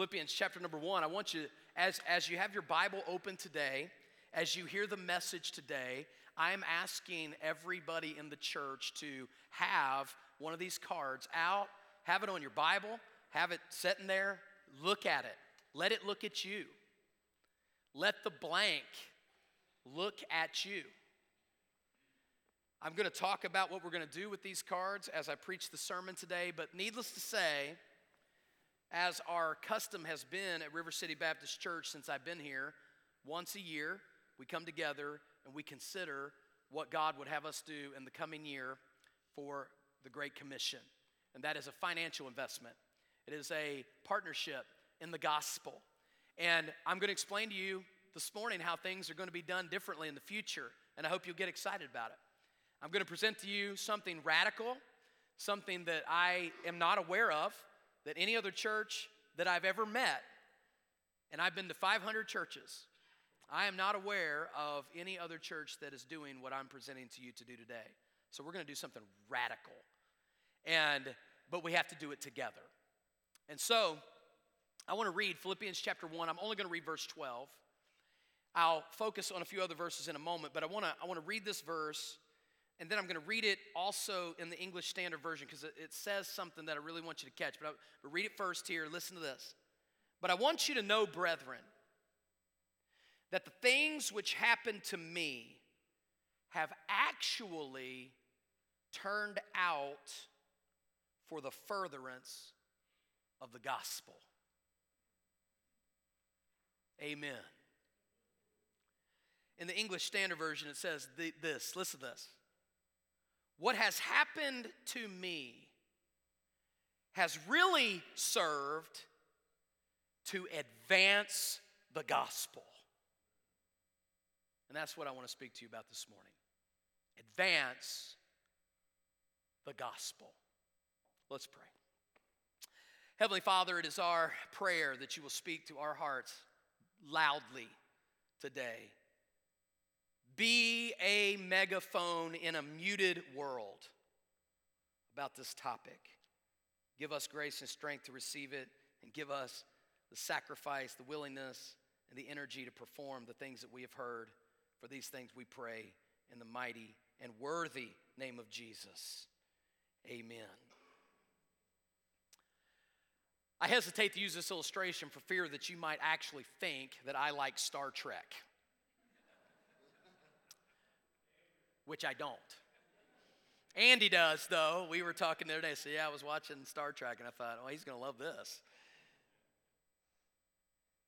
Philippians chapter number one. I want you, as, as you have your Bible open today, as you hear the message today, I am asking everybody in the church to have one of these cards out, have it on your Bible, have it sitting there, look at it. Let it look at you. Let the blank look at you. I'm going to talk about what we're going to do with these cards as I preach the sermon today, but needless to say, as our custom has been at River City Baptist Church since I've been here, once a year we come together and we consider what God would have us do in the coming year for the Great Commission. And that is a financial investment, it is a partnership in the gospel. And I'm going to explain to you this morning how things are going to be done differently in the future, and I hope you'll get excited about it. I'm going to present to you something radical, something that I am not aware of, that any other church that I've ever met, and I've been to 500 churches, I am not aware of any other church that is doing what I'm presenting to you to do today. So we're going to do something radical. And but we have to do it together. And so I want to read Philippians chapter 1. I'm only going to read verse 12. I'll focus on a few other verses in a moment, but I want to I want to read this verse and then I'm going to read it also in the English Standard Version because it, says something that I really want you to catch. But, I, but read it first here. Listen to this. But I want you to know, brethren, that the things which happened to me have actually turned out for the furtherance of the gospel. Amen. In the English Standard Version, it says this listen to this. What has happened to me has really served to advance the gospel. And that's what I want to speak to you about this morning. Advance the gospel. Let's pray. Heavenly Father, it is our prayer that you will speak to our hearts loudly today. Be a megaphone in a muted world about this topic. Give us grace and strength to receive it, and give us the sacrifice, the willingness, and the energy to perform the things that we have heard. For these things we pray in the mighty and worthy name of Jesus. Amen. I hesitate to use this illustration for fear that you might actually think that I like Star Trek. Which I don't. Andy does, though. We were talking the other day. So, yeah, I was watching Star Trek, and I thought, oh, he's going to love this.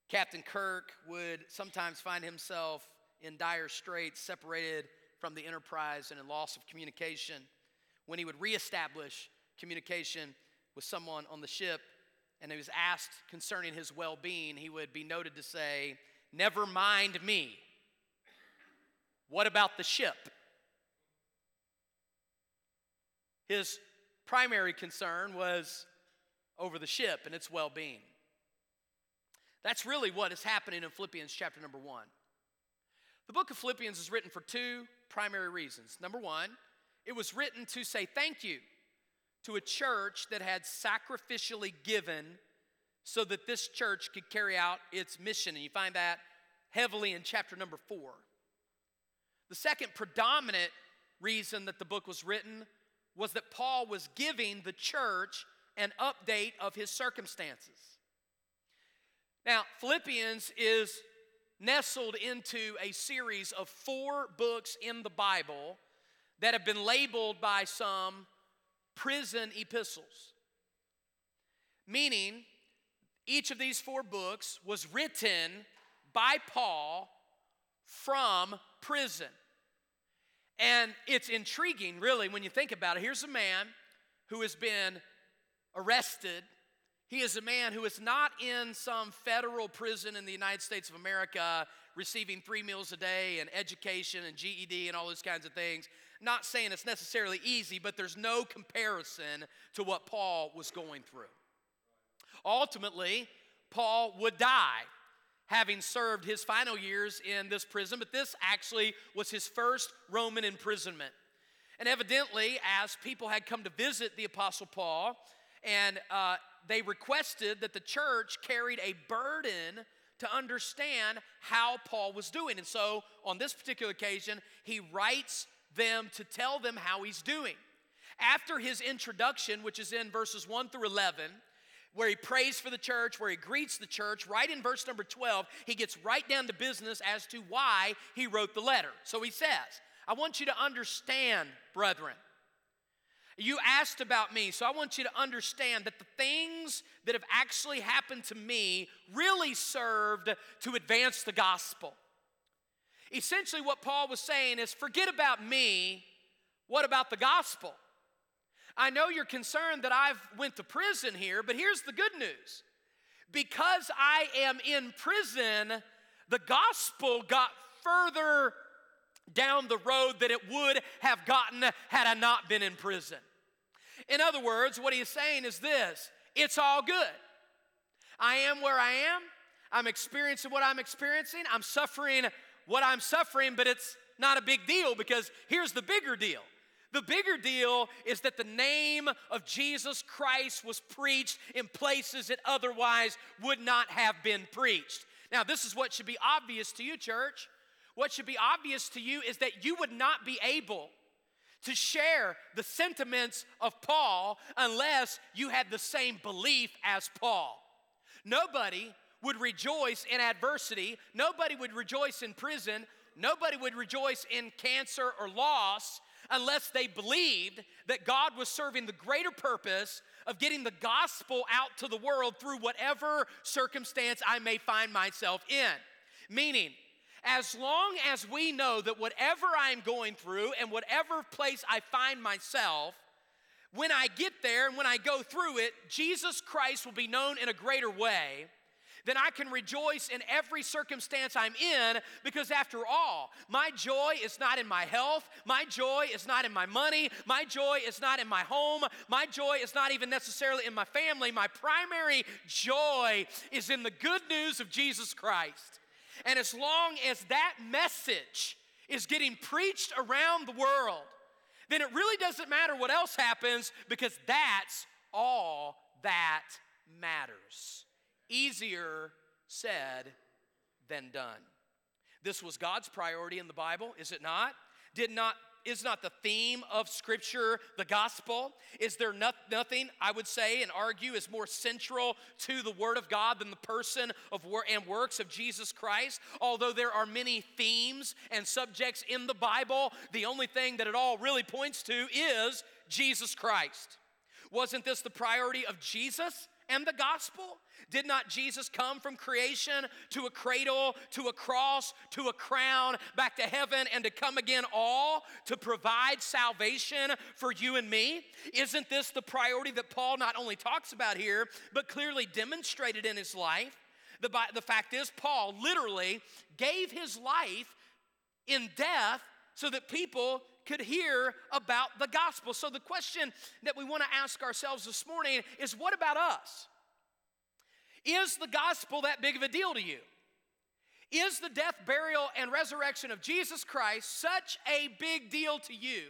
Captain Kirk would sometimes find himself in dire straits, separated from the Enterprise and in loss of communication. When he would reestablish communication with someone on the ship and he was asked concerning his well being, he would be noted to say, Never mind me. What about the ship? His primary concern was over the ship and its well being. That's really what is happening in Philippians chapter number one. The book of Philippians is written for two primary reasons. Number one, it was written to say thank you to a church that had sacrificially given so that this church could carry out its mission. And you find that heavily in chapter number four. The second predominant reason that the book was written was that Paul was giving the church an update of his circumstances. Now, Philippians is nestled into a series of four books in the Bible that have been labeled by some prison epistles. Meaning, each of these four books was written by Paul from prison. And it's intriguing, really, when you think about it. Here's a man who has been arrested. He is a man who is not in some federal prison in the United States of America receiving three meals a day and education and GED and all those kinds of things. Not saying it's necessarily easy, but there's no comparison to what Paul was going through. Ultimately, Paul would die having served his final years in this prison, but this actually was his first Roman imprisonment. And evidently, as people had come to visit the Apostle Paul, and uh, they requested that the church carried a burden to understand how Paul was doing. And so on this particular occasion, he writes them to tell them how he's doing. After his introduction, which is in verses 1 through 11, where he prays for the church, where he greets the church, right in verse number 12, he gets right down to business as to why he wrote the letter. So he says, I want you to understand, brethren. You asked about me, so I want you to understand that the things that have actually happened to me really served to advance the gospel. Essentially, what Paul was saying is forget about me, what about the gospel? I know you're concerned that I've went to prison here, but here's the good news. Because I am in prison, the gospel got further down the road that it would have gotten had I not been in prison. In other words, what he's saying is this it's all good. I am where I am. I'm experiencing what I'm experiencing. I'm suffering what I'm suffering, but it's not a big deal because here's the bigger deal. The bigger deal is that the name of Jesus Christ was preached in places it otherwise would not have been preached. Now, this is what should be obvious to you, church. What should be obvious to you is that you would not be able to share the sentiments of Paul unless you had the same belief as Paul. Nobody would rejoice in adversity, nobody would rejoice in prison, nobody would rejoice in cancer or loss unless they believed that God was serving the greater purpose of getting the gospel out to the world through whatever circumstance I may find myself in. Meaning, as long as we know that whatever I'm going through and whatever place I find myself, when I get there and when I go through it, Jesus Christ will be known in a greater way then I can rejoice in every circumstance I'm in because, after all, my joy is not in my health, my joy is not in my money, my joy is not in my home, my joy is not even necessarily in my family. My primary joy is in the good news of Jesus Christ. And as long as that message is getting preached around the world, then it really doesn't matter what else happens because that's all that matters. Easier said than done. This was God's priority in the Bible, is it not? Did not is not the theme of Scripture the gospel? Is there not, nothing, I would say and argue, is more central to the Word of God than the person of wor- and works of Jesus Christ? Although there are many themes and subjects in the Bible, the only thing that it all really points to is Jesus Christ. Wasn't this the priority of Jesus and the gospel? Did not Jesus come from creation to a cradle, to a cross, to a crown, back to heaven, and to come again all to provide salvation for you and me? Isn't this the priority that Paul not only talks about here, but clearly demonstrated in his life? The, the fact is, Paul literally gave his life in death so that people could hear about the gospel. So, the question that we want to ask ourselves this morning is what about us? Is the gospel that big of a deal to you? Is the death, burial, and resurrection of Jesus Christ such a big deal to you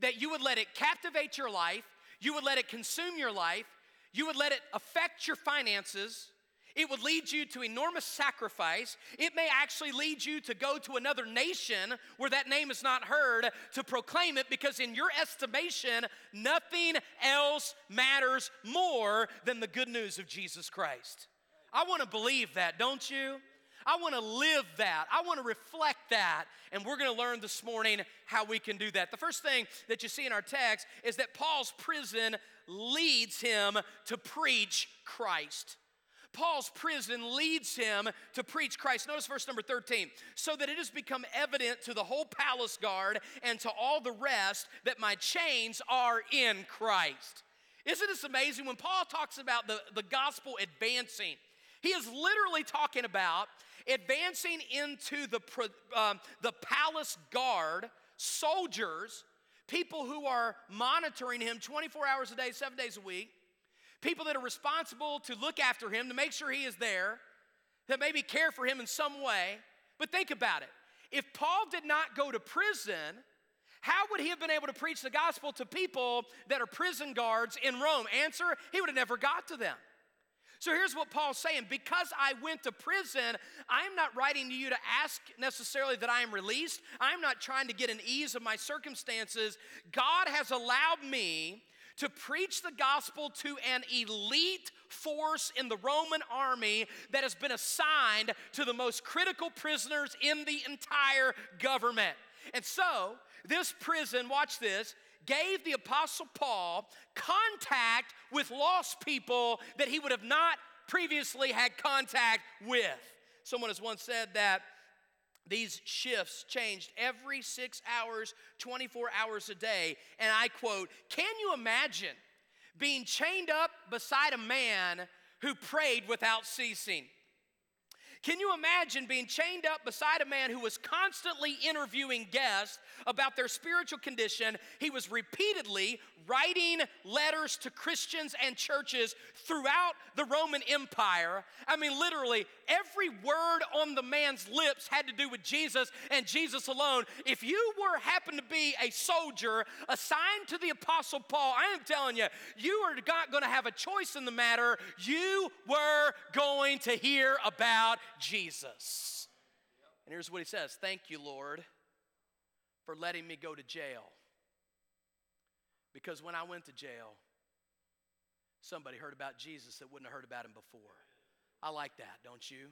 that you would let it captivate your life, you would let it consume your life, you would let it affect your finances, it would lead you to enormous sacrifice. It may actually lead you to go to another nation where that name is not heard to proclaim it because, in your estimation, nothing else matters more than the good news of Jesus Christ. I want to believe that, don't you? I want to live that. I want to reflect that. And we're going to learn this morning how we can do that. The first thing that you see in our text is that Paul's prison leads him to preach Christ. Paul's prison leads him to preach Christ. Notice verse number 13. So that it has become evident to the whole palace guard and to all the rest that my chains are in Christ. Isn't this amazing? When Paul talks about the, the gospel advancing, he is literally talking about advancing into the, um, the palace guard, soldiers, people who are monitoring him 24 hours a day, seven days a week people that are responsible to look after him, to make sure he is there, that maybe care for him in some way. But think about it. If Paul did not go to prison, how would he have been able to preach the gospel to people that are prison guards in Rome? Answer, he would have never got to them. So here's what Paul's saying because I went to prison, I'm not writing to you to ask necessarily that I am released. I'm not trying to get an ease of my circumstances. God has allowed me to preach the gospel to an elite force in the Roman army that has been assigned to the most critical prisoners in the entire government. And so, this prison, watch this, gave the Apostle Paul contact with lost people that he would have not previously had contact with. Someone has once said that these shifts changed every six hours, 24 hours a day. And I quote, Can you imagine being chained up beside a man who prayed without ceasing? Can you imagine being chained up beside a man who was constantly interviewing guests about their spiritual condition? He was repeatedly writing letters to Christians and churches throughout the Roman Empire. I mean, literally, every word on the man's lips had to do with Jesus and Jesus alone. If you were happened to be a soldier assigned to the Apostle Paul, I am telling you, you are not going to have a choice in the matter. You were going to hear about Jesus. And here's what he says Thank you, Lord, for letting me go to jail. Because when I went to jail, somebody heard about Jesus that wouldn't have heard about him before. I like that, don't you?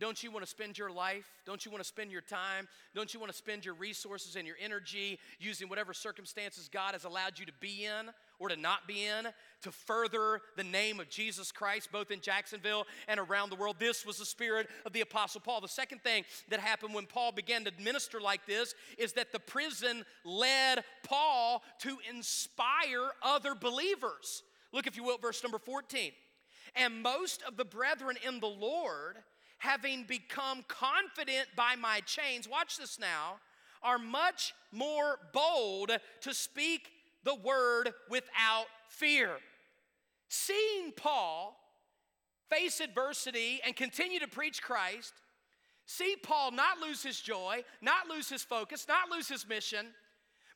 Don't you want to spend your life? Don't you want to spend your time? Don't you want to spend your resources and your energy using whatever circumstances God has allowed you to be in or to not be in to further the name of Jesus Christ, both in Jacksonville and around the world? This was the spirit of the Apostle Paul. The second thing that happened when Paul began to minister like this is that the prison led Paul to inspire other believers. Look, if you will, verse number 14. And most of the brethren in the Lord having become confident by my chains, watch this now, are much more bold to speak the word without fear. Seeing Paul face adversity and continue to preach Christ, see Paul not lose his joy, not lose his focus, not lose his mission,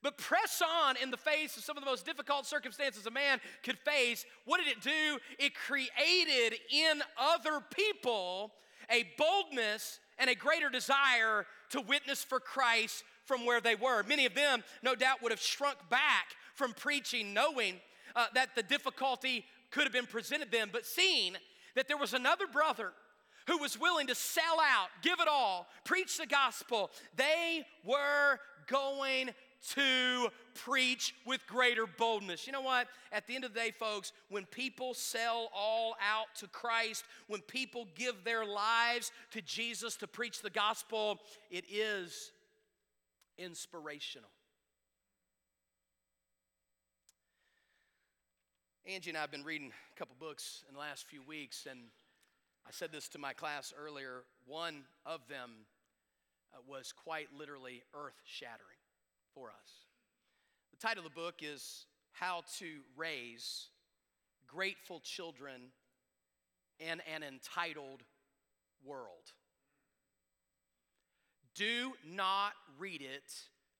but press on in the face of some of the most difficult circumstances a man could face. What did it do? It created in other people a boldness and a greater desire to witness for Christ from where they were. Many of them, no doubt, would have shrunk back from preaching, knowing uh, that the difficulty could have been presented them, but seeing that there was another brother who was willing to sell out, give it all, preach the gospel, they were going to preach with greater boldness. You know what? At the end of the day, folks, when people sell all out to Christ, when people give their lives to Jesus to preach the gospel, it is inspirational. Angie and I have been reading a couple books in the last few weeks, and I said this to my class earlier. One of them uh, was quite literally earth shattering for us. The title of the book is How to Raise Grateful Children in an Entitled World. Do not read it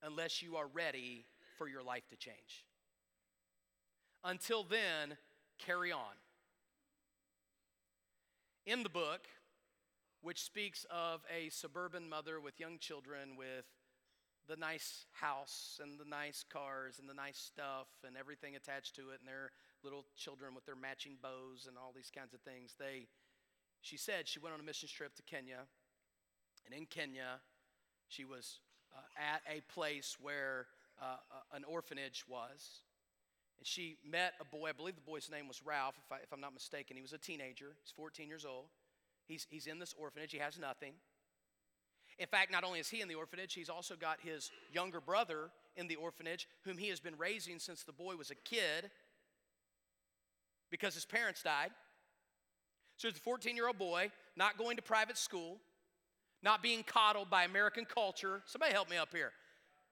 unless you are ready for your life to change. Until then, carry on. In the book, which speaks of a suburban mother with young children with the nice house and the nice cars and the nice stuff and everything attached to it and their little children with their matching bows and all these kinds of things. They she said she went on a mission trip to kenya. And in kenya she was uh, at a place where uh, uh, an orphanage was. And she met a boy i believe the boy's name was ralph if, I, if i'm not mistaken. He was a teenager. He's 14 years old. He's, he's in this orphanage. He has nothing in fact, not only is he in the orphanage, he's also got his younger brother in the orphanage, whom he has been raising since the boy was a kid because his parents died. So he's a 14 year old boy, not going to private school, not being coddled by American culture. Somebody help me up here.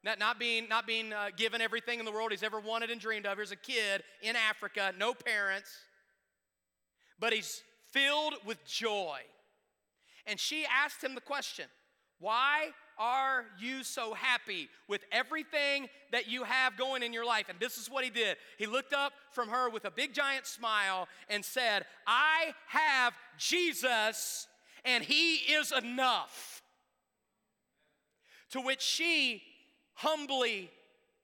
Not, not being, not being uh, given everything in the world he's ever wanted and dreamed of. Here's a kid in Africa, no parents, but he's filled with joy. And she asked him the question Why are you so happy with everything that you have going in your life? And this is what he did. He looked up from her with a big giant smile and said, I have Jesus, and he is enough. To which she humbly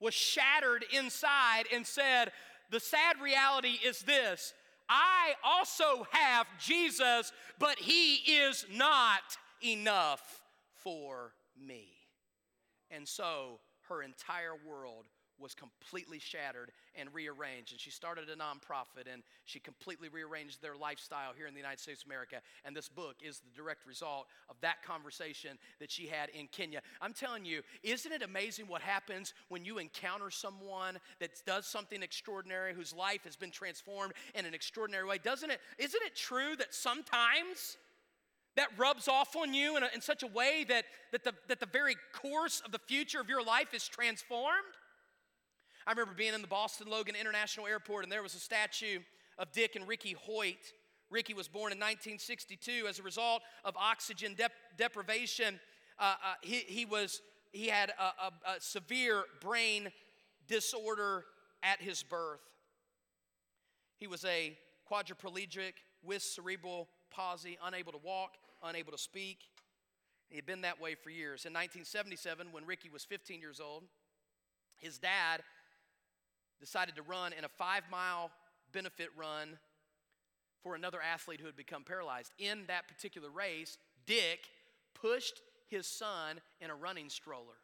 was shattered inside and said, The sad reality is this I also have Jesus, but he is not enough for me. And so her entire world was completely shattered and rearranged. And she started a nonprofit and she completely rearranged their lifestyle here in the United States of America. And this book is the direct result of that conversation that she had in Kenya. I'm telling you, isn't it amazing what happens when you encounter someone that does something extraordinary, whose life has been transformed in an extraordinary way? Doesn't it? Isn't it true that sometimes? That rubs off on you in, a, in such a way that, that, the, that the very course of the future of your life is transformed? I remember being in the Boston Logan International Airport, and there was a statue of Dick and Ricky Hoyt. Ricky was born in 1962 as a result of oxygen dep- deprivation. Uh, uh, he, he, was, he had a, a, a severe brain disorder at his birth. He was a quadriplegic with cerebral palsy, unable to walk, unable to speak. He had been that way for years. In 1977, when Ricky was 15 years old, his dad decided to run in a five mile benefit run for another athlete who had become paralyzed. In that particular race, Dick pushed his son in a running stroller.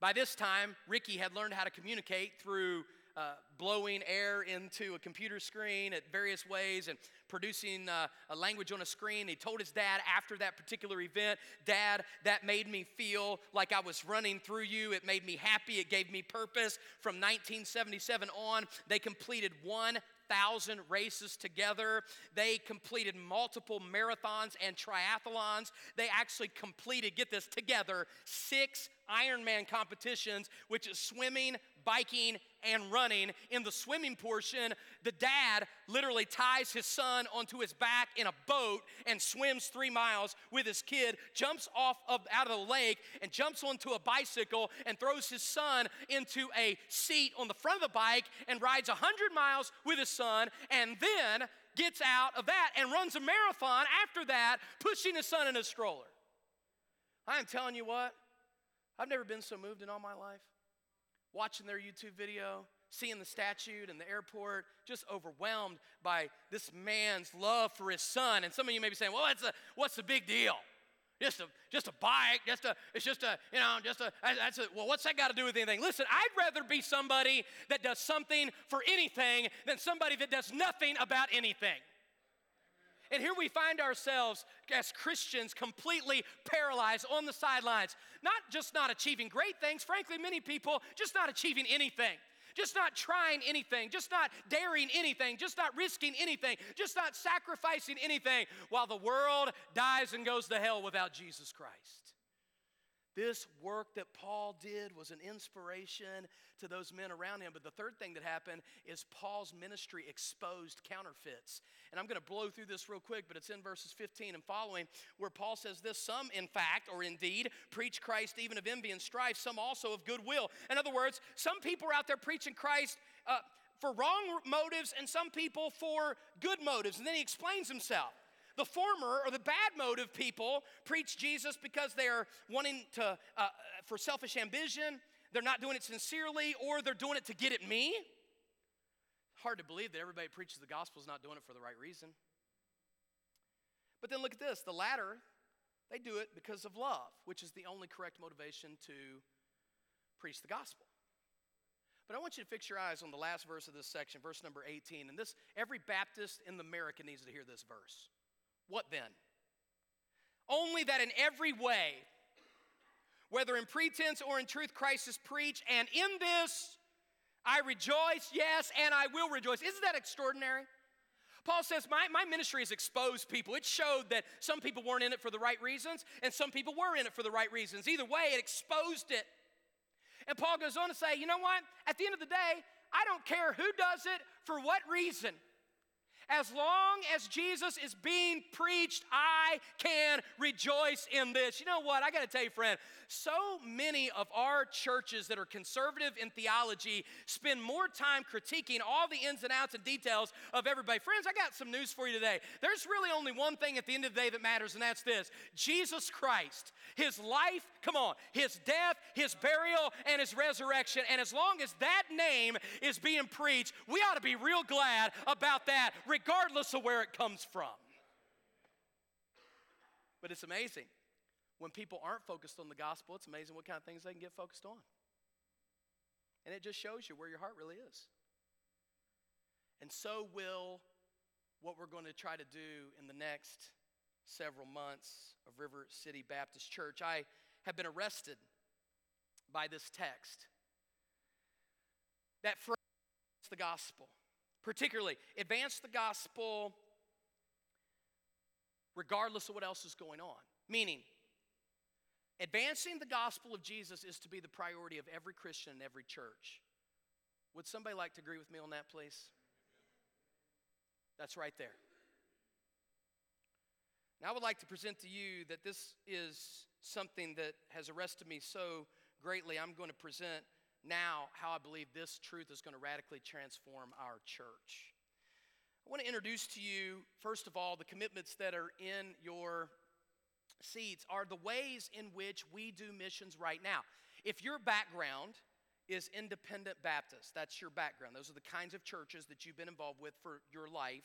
By this time, Ricky had learned how to communicate through uh, blowing air into a computer screen at various ways and producing uh, a language on a screen. He told his dad after that particular event, Dad, that made me feel like I was running through you. It made me happy. It gave me purpose. From 1977 on, they completed one thousand races together. They completed multiple marathons and triathlons. They actually completed, get this, together six Ironman competitions, which is swimming, biking, and running. In the swimming portion, the dad literally ties his son onto his back in a boat and swims three miles with his kid, jumps off of out of the lake and jumps onto a bicycle and throws his son into a seat on the front of the bike and rides 100 miles with his son and then gets out of that and runs a marathon after that, pushing his son in a stroller. I am telling you what, I've never been so moved in all my life watching their YouTube video, seeing the statue in the airport, just overwhelmed by this man's love for his son. And some of you may be saying, well, that's a, what's the big deal? Just a, just a bike, just a, it's just a, you know, just a, that's a, well, what's that got to do with anything? Listen, I'd rather be somebody that does something for anything than somebody that does nothing about anything. And here we find ourselves as Christians completely paralyzed on the sidelines, not just not achieving great things, frankly, many people just not achieving anything. Just not trying anything, just not daring anything, just not risking anything, just not sacrificing anything while the world dies and goes to hell without Jesus Christ. This work that Paul did was an inspiration to those men around him. But the third thing that happened is Paul's ministry exposed counterfeits. And I'm going to blow through this real quick, but it's in verses 15 and following where Paul says this Some, in fact, or indeed, preach Christ even of envy and strife, some also of goodwill. In other words, some people are out there preaching Christ. Uh, for wrong motives and some people for good motives. And then he explains himself. The former or the bad motive people preach Jesus because they're wanting to, uh, for selfish ambition, they're not doing it sincerely, or they're doing it to get at me. Hard to believe that everybody preaches the gospel is not doing it for the right reason. But then look at this the latter, they do it because of love, which is the only correct motivation to preach the gospel. But I want you to fix your eyes on the last verse of this section, verse number 18. And this, every Baptist in America needs to hear this verse. What then? Only that in every way, whether in pretense or in truth, Christ is preached, and in this I rejoice, yes, and I will rejoice. Isn't that extraordinary? Paul says, my, my ministry has exposed people. It showed that some people weren't in it for the right reasons, and some people were in it for the right reasons. Either way, it exposed it. And Paul goes on to say, you know what? At the end of the day, I don't care who does it, for what reason. As long as Jesus is being preached, I can rejoice in this. You know what? I got to tell you, friend, so many of our churches that are conservative in theology spend more time critiquing all the ins and outs and details of everybody. Friends, I got some news for you today. There's really only one thing at the end of the day that matters, and that's this Jesus Christ, his life, come on, his death, his burial, and his resurrection. And as long as that name is being preached, we ought to be real glad about that, regardless of where it comes from. But it's amazing. When people aren't focused on the gospel, it's amazing what kind of things they can get focused on. And it just shows you where your heart really is. And so will what we're going to try to do in the next several months of River City Baptist Church. I have been arrested by this text that phrase the gospel, particularly advance the gospel regardless of what else is going on. Meaning, advancing the gospel of Jesus is to be the priority of every Christian in every church. Would somebody like to agree with me on that, please? That's right there. Now, I would like to present to you that this is something that has arrested me so greatly. I'm going to present now how I believe this truth is going to radically transform our church. I want to introduce to you, first of all, the commitments that are in your seats are the ways in which we do missions right now. If your background is independent Baptist, that's your background, those are the kinds of churches that you've been involved with for your life,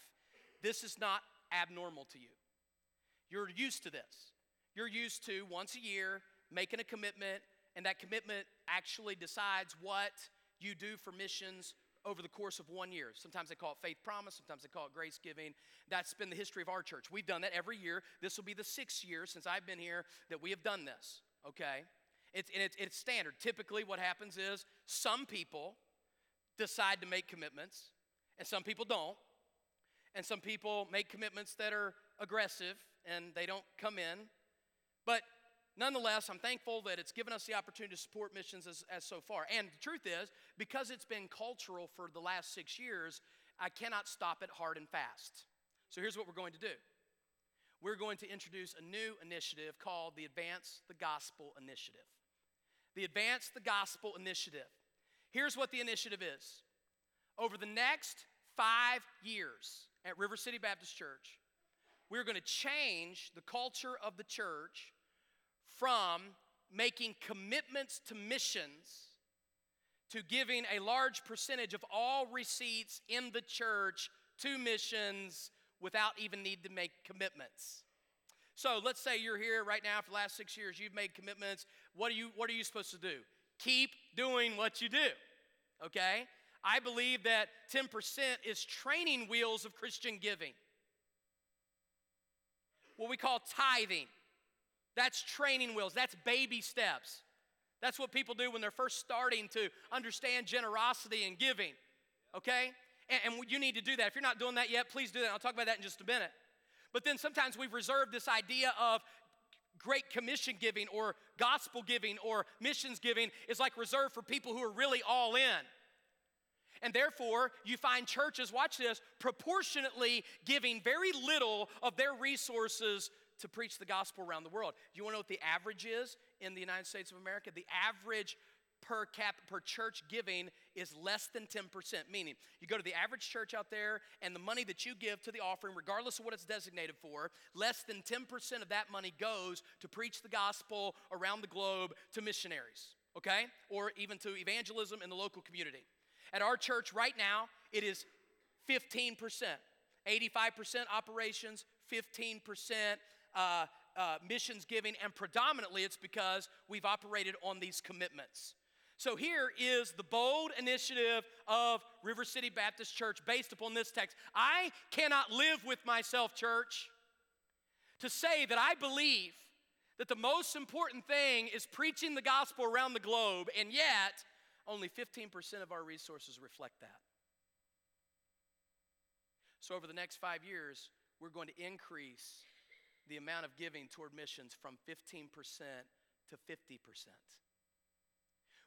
this is not abnormal to you. You're used to this. You're used to once a year making a commitment, and that commitment actually decides what you do for missions over the course of one year. Sometimes they call it faith promise, sometimes they call it grace giving. That's been the history of our church. We've done that every year. This will be the sixth year since I've been here that we have done this, okay? It's, it's, it's standard. Typically, what happens is some people decide to make commitments, and some people don't. And some people make commitments that are aggressive and they don't come in. But nonetheless, I'm thankful that it's given us the opportunity to support missions as, as so far. And the truth is, because it's been cultural for the last six years, I cannot stop it hard and fast. So here's what we're going to do we're going to introduce a new initiative called the Advance the Gospel Initiative. The Advance the Gospel Initiative. Here's what the initiative is over the next five years at River City Baptist Church, we're going to change the culture of the church from making commitments to missions to giving a large percentage of all receipts in the church to missions without even need to make commitments. So let's say you're here right now for the last six years, you've made commitments. What are you, what are you supposed to do? Keep doing what you do, okay? I believe that 10% is training wheels of Christian giving. What we call tithing. That's training wheels, that's baby steps. That's what people do when they're first starting to understand generosity and giving. Okay? And, and, you need to do that. If you're not doing that yet, please do that. I'll talk about that in just a minute. But then sometimes we've reserved this idea of Great Commission giving or gospel giving or missions giving is like reserved for people who are really all in. And therefore, you find churches, watch this, proportionately giving very little of their resources to preach the gospel around the world. Do you want to know what the average is in the United States of America? The average per cap per church giving is less than 10%, meaning you go to the average church out there and the money that you give to the offering, regardless of what it's designated for, less than 10% of that money goes to preach the gospel around the globe to missionaries, okay? Or even to evangelism in the local community. At our church right now, it is 15%. 85% operations, 15% uh, uh, missions giving, and predominantly it's because we've operated on these commitments. So here is the bold initiative of River City Baptist Church based upon this text. I cannot live with myself, church, to say that I believe that the most important thing is preaching the gospel around the globe, and yet only 15% of our resources reflect that. So, over the next five years, we're going to increase the amount of giving toward missions from 15% to 50%,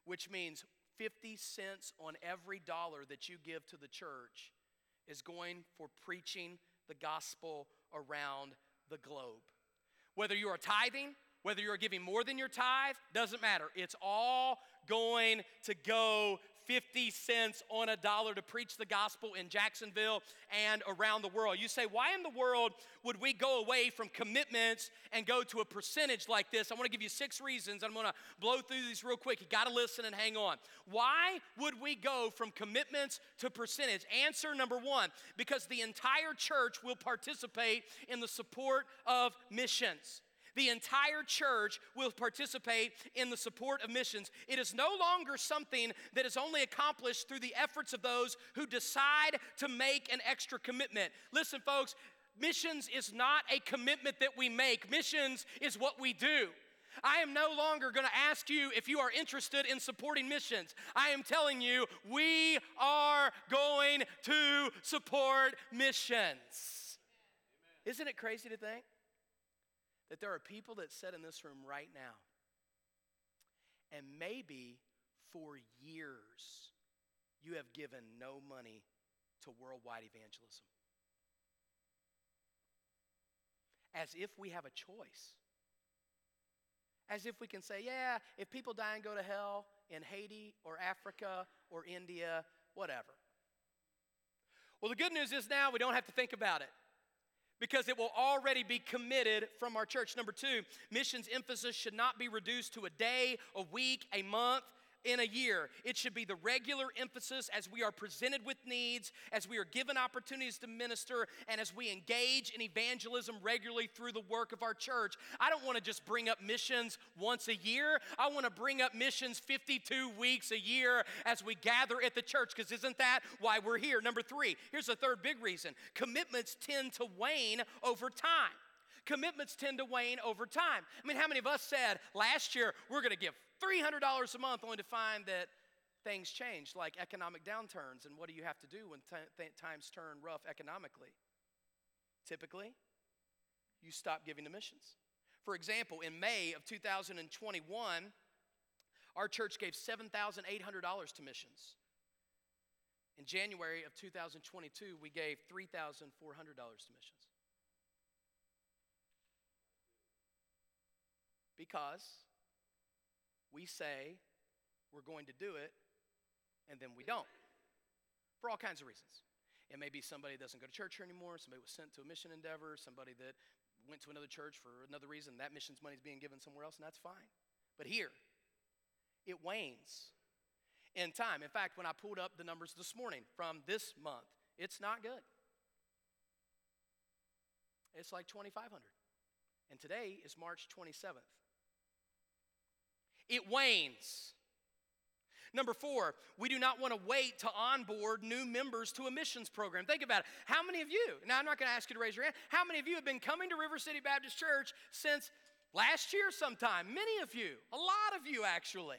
which means 50 cents on every dollar that you give to the church is going for preaching the gospel around the globe. Whether you are tithing, whether you're giving more than your tithe, doesn't matter. It's all going to go 50 cents on a dollar to preach the gospel in Jacksonville and around the world. You say, why in the world would we go away from commitments and go to a percentage like this? I want to give you six reasons. I'm going to blow through these real quick. You got to listen and hang on. Why would we go from commitments to percentage? Answer number one because the entire church will participate in the support of missions. The entire church will participate in the support of missions. It is no longer something that is only accomplished through the efforts of those who decide to make an extra commitment. Listen, folks, missions is not a commitment that we make, missions is what we do. I am no longer going to ask you if you are interested in supporting missions. I am telling you, we are going to support missions. Isn't it crazy to think? That there are people that sit in this room right now, and maybe for years you have given no money to worldwide evangelism. As if we have a choice. As if we can say, yeah, if people die and go to hell in Haiti or Africa or India, whatever. Well, the good news is now we don't have to think about it because it will already be committed from our church. Number two, missions emphasis should not be reduced to a day, a week, a month in a year. It should be the regular emphasis as we are presented with needs, as we are given opportunities to minister, and as we engage in evangelism regularly through the work of our church. I don't want to just bring up missions once a year. I want to bring up missions 52 weeks a year as we gather at the church, because isn't that why we're here? Number three, here's the third big reason commitments tend to wane over time commitments tend to wane over time. I mean, how many of us said last year we're going to give $300 a month only to find that things change, like economic downturns. And what do you have to do when t- times turn rough economically? Typically, you stop giving to missions. For example, in May of 2021, our church gave $7,800 to missions. In January of 2022, we gave $3,400 to missions. Because we say we're going to do it, and then we don't. For all kinds of reasons. It may be somebody that doesn't go to church anymore, somebody was sent to a mission endeavor, somebody that went to another church for another reason. That mission's money is being given somewhere else, and that's fine. But here, it wanes in time. In fact, when I pulled up the numbers this morning from this month, it's not good. It's like 2,500. And today is March 27th it wanes. Number four, we do not want to wait to onboard new members to a missions program. Think about it. How many of you, now I'm not going to ask you to raise your hand, how many of you have been coming to River City Baptist Church since last year sometime? Many of you, a lot of you actually.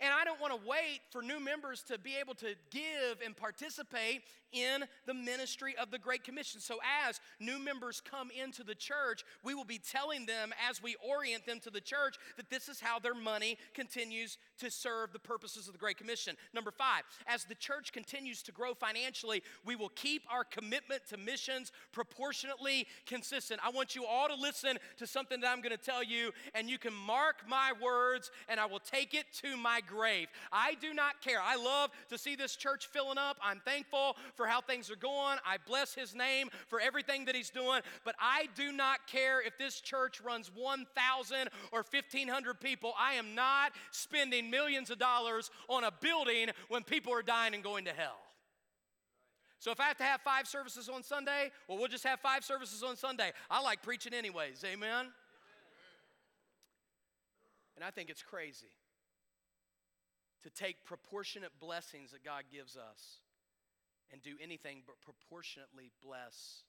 And I don't want to wait for new members to be able to give and participate in the ministry of the Great Commission. So, as new members come into the church, we will be telling them as we orient them to the church that this is how their money continues to serve the purposes of the Great Commission. Number five, as the church continues to grow financially, we will keep our commitment to missions proportionately consistent. I want you all to listen to something that I'm going to tell you, and you can mark my words, and I will take it to my grave. I do not care. I love to see this church filling up. I'm thankful for how things are going. I bless his name for everything that he's doing. But I do not care if this church runs 1,000 or 1,500 people. I am not spending millions of dollars on a building when people are dying and going to hell. So if I have to have five services on Sunday, well, we'll just have five services on Sunday. I like preaching anyways. Amen? And I think it's crazy to take proportionate blessings that God gives us and do anything but proportionately bless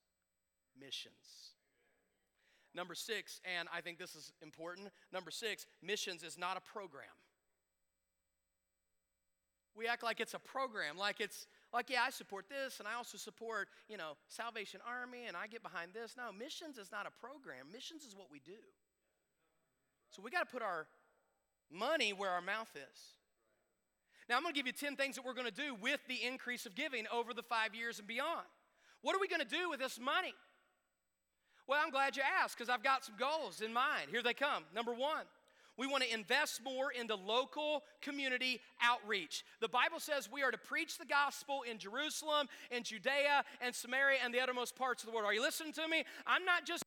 missions. Number six, and I think this is important number six, missions is not a program. We act like it's a program, like it's like, yeah, I support this and I also support, you know, Salvation Army and I get behind this. No, missions is not a program, missions is what we do. So we got to put our money where our mouth is. Now, I'm going to give you 10 things that we're going to do with the increase of giving over the five years and beyond. What are we going to do with this money? Well, I'm glad you asked because I've got some goals in mind. Here they come. Number one, we want to invest more into local community outreach. The Bible says we are to preach the gospel in Jerusalem, in Judea, and Samaria, and the uttermost parts of the world. Are you listening to me? I'm not just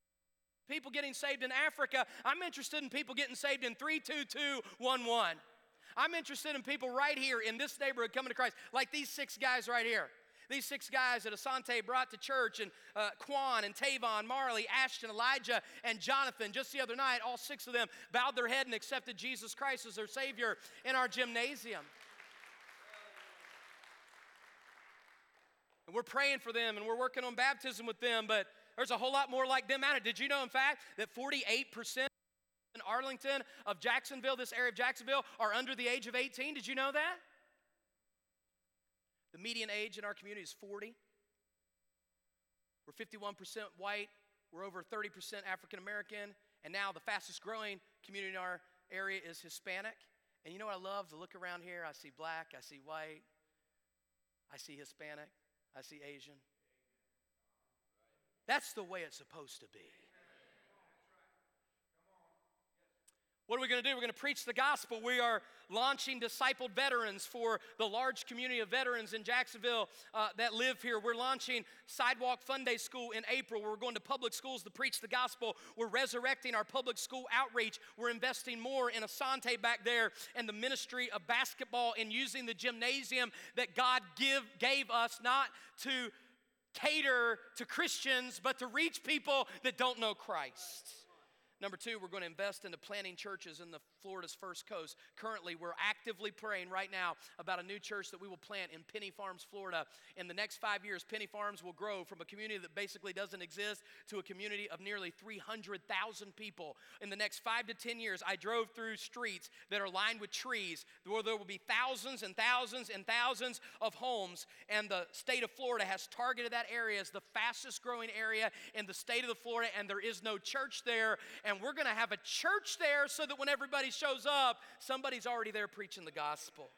people getting saved in Africa, I'm interested in people getting saved in 32211. I'm interested in people right here in this neighborhood coming to Christ, like these six guys right here. These six guys that Asante brought to church, and uh, Quan and Tavon, Marley, Ashton, Elijah, and Jonathan, just the other night, all six of them bowed their head and accepted Jesus Christ as their Savior in our gymnasium. And we're praying for them and we're working on baptism with them, but there's a whole lot more like them out. Did you know, in fact, that 48% in Arlington of Jacksonville, this area of Jacksonville, are under the age of 18? Did you know that? The median age in our community is 40. We're 51% white. We're over 30% African American. And now the fastest growing community in our area is Hispanic. And you know what I love? To look around here, I see black, I see white, I see Hispanic, I see Asian. That's the way it's supposed to be. What are we going to do? We're going to preach the gospel. We are launching discipled veterans for the large community of veterans in Jacksonville uh, that live here. We're launching Sidewalk Sunday School in April. We're going to public schools to preach the gospel. We're resurrecting our public school outreach. We're investing more in Asante back there and the ministry of basketball and using the gymnasium that God give, gave us not to cater to Christians, but to reach people that don't know Christ. Number two, we're going to invest into planting churches in the Florida's first coast. Currently, we're actively praying right now about a new church that we will plant in Penny Farms, Florida. In the next five years, Penny Farms will grow from a community that basically doesn't exist to a community of nearly 300,000 people. In the next five to 10 years, I drove through streets that are lined with trees where there will be thousands and thousands and thousands of homes. And the state of Florida has targeted that area as the fastest growing area in the state of the Florida, and there is no church there and we're going to have a church there so that when everybody shows up, somebody's already there preaching the gospel.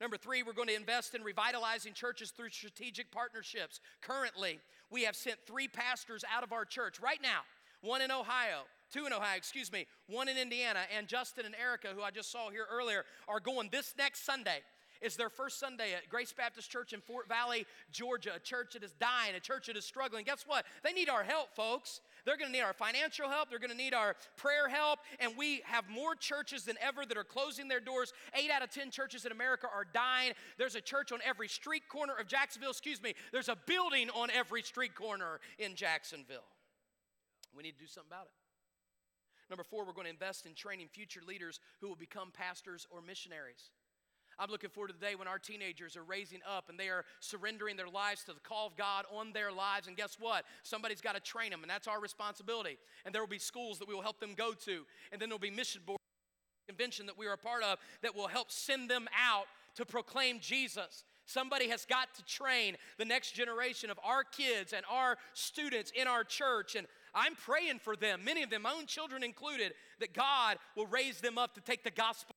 Number three, we're going to invest in revitalizing churches through strategic partnerships. Currently, we have sent three pastors out of our church right now one in Ohio, two in Ohio, excuse me, one in Indiana, and Justin and Erica, who I just saw here earlier, are going this next Sunday is their first Sunday at Grace Baptist Church in Fort Valley, Georgia, a church that is dying, a church that is struggling. Guess what? They need our help, folks. They're going to need our financial help, they're going to need our prayer help, and we have more churches than ever that are closing their doors. Eight out of 10 churches in America are dying. There's a church on every street corner of Jacksonville, excuse me, there's a building on every street corner in Jacksonville. We need to do something about it. Number four, we're going to invest in training future leaders who will become pastors or missionaries. I'm looking forward to the day when our teenagers are raising up and they are surrendering their lives to the call of God on their lives. And guess what? Somebody's got to train them, and that's our responsibility. And there will be schools that we will help them go to, and then there'll be mission board convention that we are a part of that will help send them out to proclaim Jesus. Somebody has got to train the next generation of our kids and our students in our church. And I'm praying for them, many of them, my own children included, that God will raise them up to take the gospel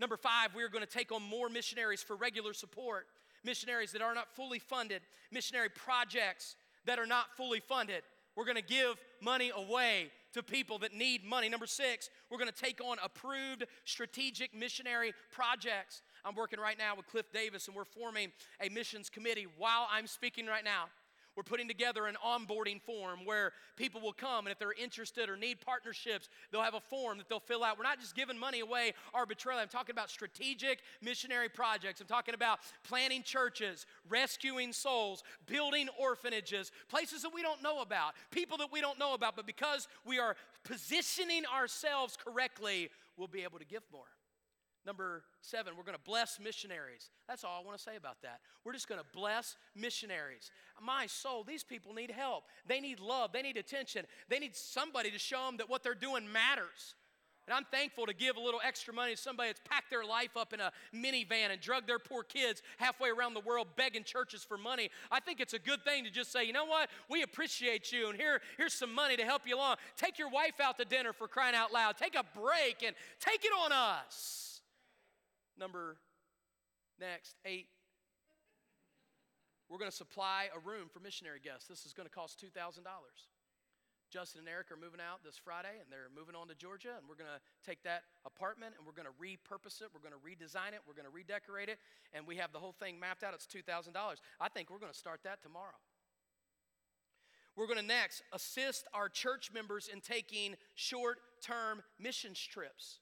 Number five, we are going to take on more missionaries for regular support, missionaries that are not fully funded, missionary projects that are not fully funded. We're going to give money away to people that need money. Number six, we're going to take on approved strategic missionary projects. I'm working right now with Cliff Davis, and we're forming a missions committee while I'm speaking right now. We're putting together an onboarding form where people will come, and if they're interested or need partnerships, they'll have a form that they'll fill out. We're not just giving money away arbitrarily. I'm talking about strategic missionary projects. I'm talking about planting churches, rescuing souls, building orphanages, places that we don't know about, people that we don't know about, but because we are positioning ourselves correctly, we'll be able to give more. Number seven, we're going to bless missionaries. That's all I want to say about that. We're just going to bless missionaries. My soul, these people need help. They need love. They need attention. They need somebody to show them that what they're doing matters. And I'm thankful to give a little extra money to somebody that's packed their life up in a minivan and drug their poor kids halfway around the world begging churches for money. I think it's a good thing to just say, you know what? We appreciate you, and here, here's some money to help you along. Take your wife out to dinner for crying out loud. Take a break and take it on us. Number next, eight. We're going to supply a room for missionary guests. This is going to cost $2,000. Justin and Eric are moving out this Friday and they're moving on to Georgia and we're going to take that apartment and we're going to repurpose it, we're going to redesign it, we're going to redecorate it and we have the whole thing mapped out. It's $2,000. I think we're going to start that tomorrow. We're going to next assist our church members in taking short-term missions trips.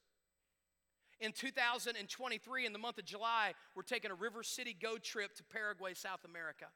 In 2023 in the month of July, we're taking a River City Go trip to Paraguay, South America.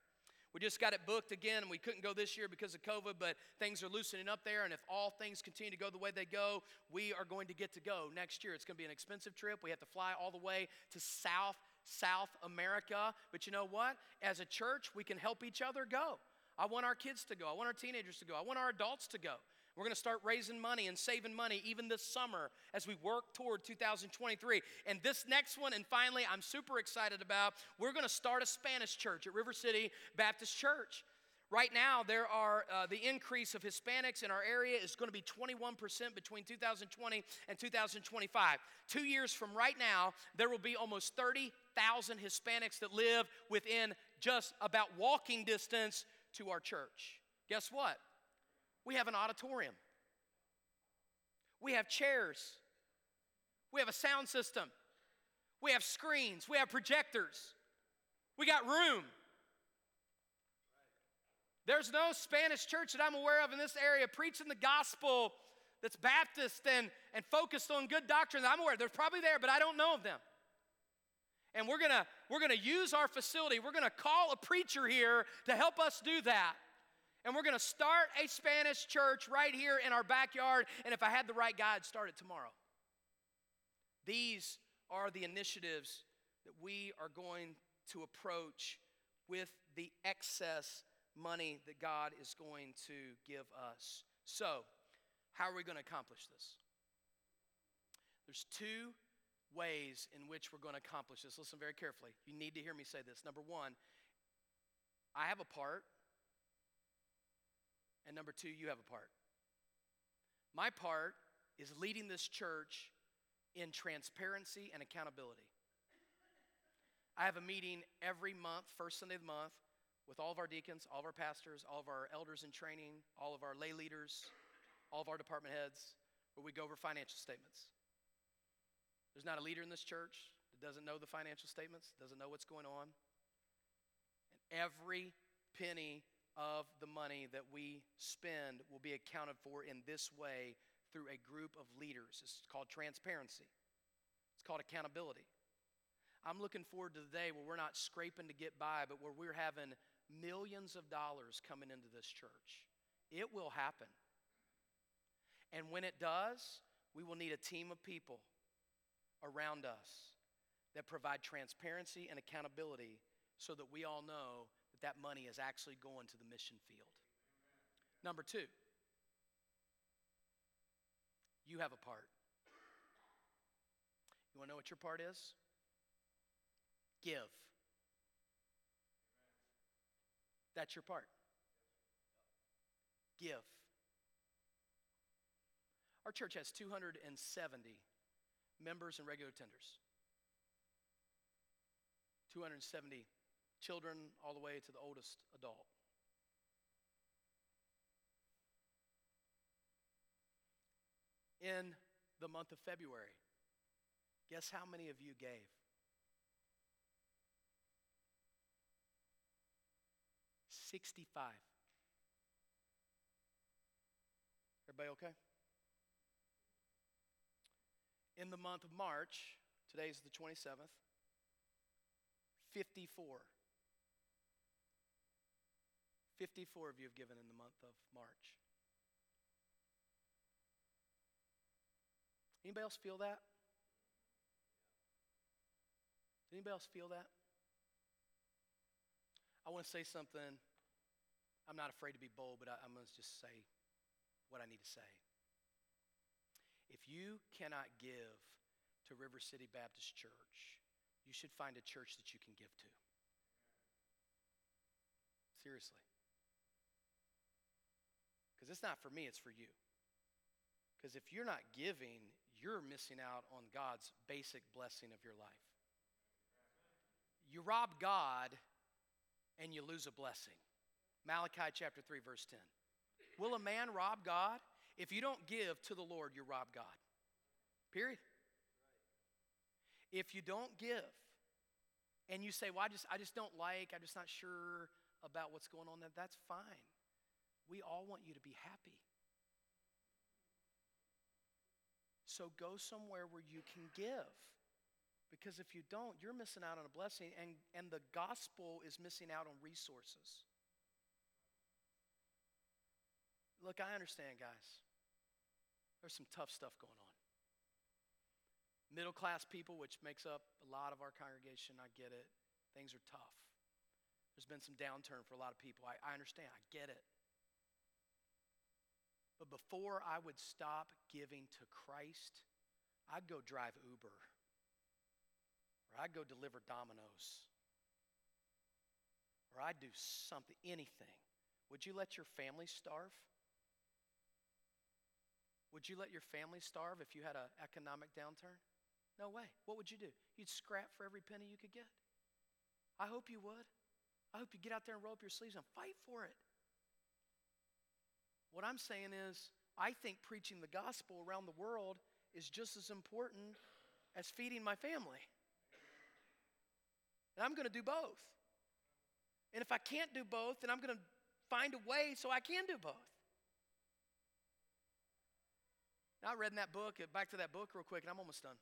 We just got it booked again, and we couldn't go this year because of COVID, but things are loosening up there. And if all things continue to go the way they go, we are going to get to go next year. It's going to be an expensive trip. We have to fly all the way to South South America. But you know what? As a church, we can help each other go. I want our kids to go. I want our teenagers to go. I want our adults to go. We're going to start raising money and saving money even this summer as we work toward 2023. And this next one, and finally, I'm super excited about, we're going to start a Spanish church at River City Baptist Church. Right now, there are uh, the increase of Hispanics in our area is going to be 21% between 2020 and 2025. Two years from right now, there will be almost 30,000 Hispanics that live within just about walking distance to our church. Guess what? We have an auditorium. We have chairs. We have a sound system. We have screens. We have projectors. We got room. There's no Spanish church that I'm aware of in this area preaching the gospel that's Baptist and, and focused on good doctrine. I'm aware. They're probably there, but I don't know of them. And we're gonna we're gonna use our facility. We're gonna call a preacher here to help us do that. And we're going to start a Spanish church right here in our backyard. And if I had the right guy, I'd start it tomorrow. These are the initiatives that we are going to approach with the excess money that God is going to give us. So, how are we going to accomplish this? There's two ways in which we're going to accomplish this. Listen very carefully. You need to hear me say this. Number one, I have a part and number two, you have a part. My part is leading this church in transparency and accountability. I have a meeting every month, first Sunday of the month, with all of our deacons, all of our pastors, all of our elders in training, all of our lay leaders, all of our department heads, where we go over financial statements. There's not a leader in this church that doesn't know the financial statements, doesn't know what's going on. And every penny of the money that we spend will be accounted for in this way through a group of leaders. It's called transparency, it's called accountability. I'm looking forward to the day where we're not scraping to get by, but where we're having millions of dollars coming into this church. It will happen. And when it does, we will need a team of people around us that provide transparency and accountability so that we all know that money is actually going to the mission field. Number two, you have a part. You want to know what your part is? Give. That's your part. Give. Our church has 270 members and regular tenders. 270 children all the way to the oldest adult. In the month of February, guess how many of you gave? 65. Everybody okay? In the month of March, today's the 27th, 54. 54 of you have given in the month of March. Anybody else feel that? Anybody else feel that? I want to say something. I'm not afraid to be bold, but I, am going to just say what I need to say. If you cannot give to River City Baptist Church, you should find a church that you can give to. Seriously. Because it's not for me, it's for you. Because if you're not giving, you're missing out on God's basic blessing of your life. You rob God and you lose a blessing. Malachi chapter 3, verse 10. Will a man rob God? If you don't give to the Lord, you rob God. Period. If you don't give, and you say, Well, I just, I just don't like, I'm just not sure about what's going on, that's fine. We all want you to be happy. So go somewhere where you can give. Because if you don't, you're missing out on a blessing, and, and the gospel is missing out on resources. Look, I understand, guys. There's some tough stuff going on. Middle class people, which makes up a lot of our congregation, I get it. Things are tough. There's been some downturn for a lot of people. I, I understand, I get it. But before I would stop giving to Christ, I'd go drive Uber or I'd go deliver Domino's, or I'd do something, anything. Would you let your family starve? Would you let your family starve if you had an economic downturn? No way. What would you do? You'd scrap for every penny you could get. I hope you would. I hope you get out there and roll up your sleeves and fight for it. What I'm saying is, I think preaching the gospel around the world is just as important as feeding my family. And I'm going to do both. And if I can't do both, then I'm going to find a way so I can do both. Now, I read in that book, uh, back to that book real quick, and I'm almost done.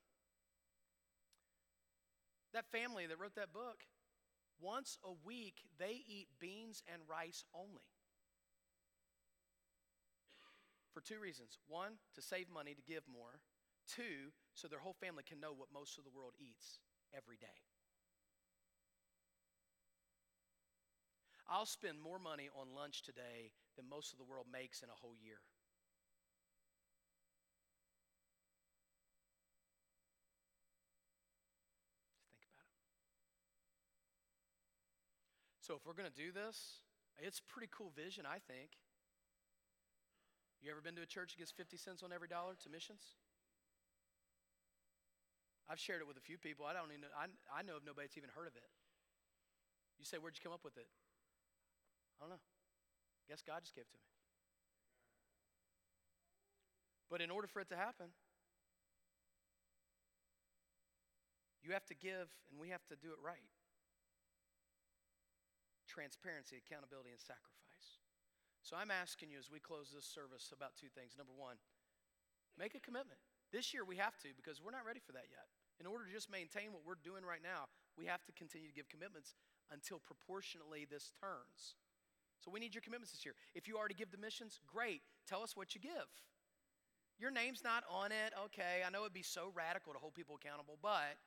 That family that wrote that book, once a week, they eat beans and rice only. For two reasons. One, to save money, to give more. Two, so their whole family can know what most of the world eats every day. I'll spend more money on lunch today than most of the world makes in a whole year. Just think about it. So, if we're going to do this, it's a pretty cool vision, I think. You ever been to a church that gives 50 cents on every dollar to missions? I've shared it with a few people. I don't even know, I, I know of nobody that's even heard of it. You say, Where'd you come up with it? I don't know. Guess God just gave it to me. But in order for it to happen, you have to give and we have to do it right. Transparency, accountability, and sacrifice. So I'm asking you as we close this service about two things. Number one, make a commitment. This year we have to because we're not ready for that yet. In order to just maintain what we're doing right now, we have to continue to give commitments until proportionately this turns. So we need your commitments this year. If you already give the missions, great. Tell us what you give. Your name's not on it. Okay, I know it'd be so radical to hold people accountable, but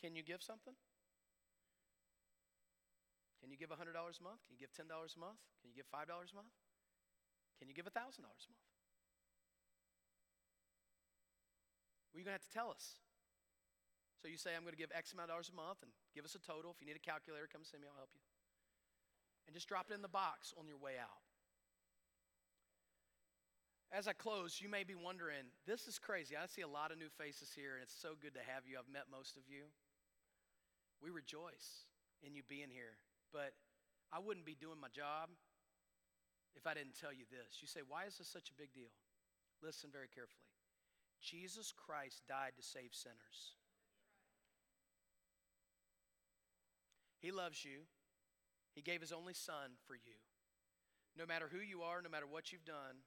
can you give something? Can you give $100 a month? Can you give $10 a month? Can you give $5 a month? Can you give $1,000 a month? Well, you're going to have to tell us. So you say, I'm going to give X amount of dollars a month and give us a total. If you need a calculator, come see me, I'll help you. And just drop it in the box on your way out. As I close, you may be wondering, this is crazy. I see a lot of new faces here, and it's so good to have you. I've met most of you. We rejoice in you being here, but I wouldn't be doing my job if I didn't tell you this. You say, why is this such a big deal? Listen very carefully. Jesus Christ died to save sinners. He loves you. He gave his only son for you. No matter who you are, no matter what you've done,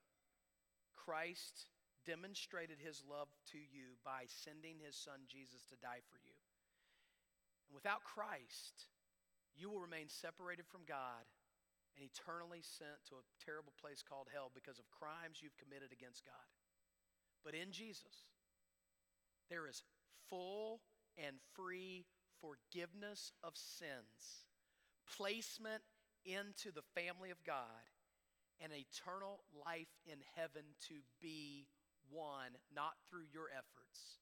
Christ demonstrated his love to you by sending his son Jesus to die for you. And without Christ, you will remain separated from God and eternally sent to a terrible place called hell because of crimes you've committed against God. But in Jesus, there is full and free forgiveness of sins, placement into the family of God, and eternal life in heaven to be one, not through your efforts,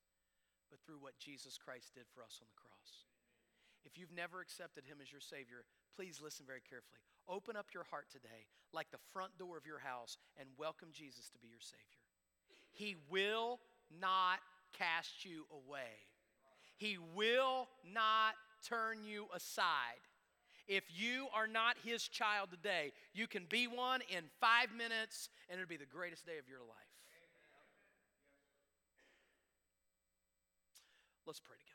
but through what Jesus Christ did for us on the cross. If you've never accepted him as your Savior, please listen very carefully. Open up your heart today, like the front door of your house, and welcome Jesus to be your Savior. He will not cast you away. He will not turn you aside. If you are not his child today, you can be one in five minutes, and it'll be the greatest day of your life. Let's pray together.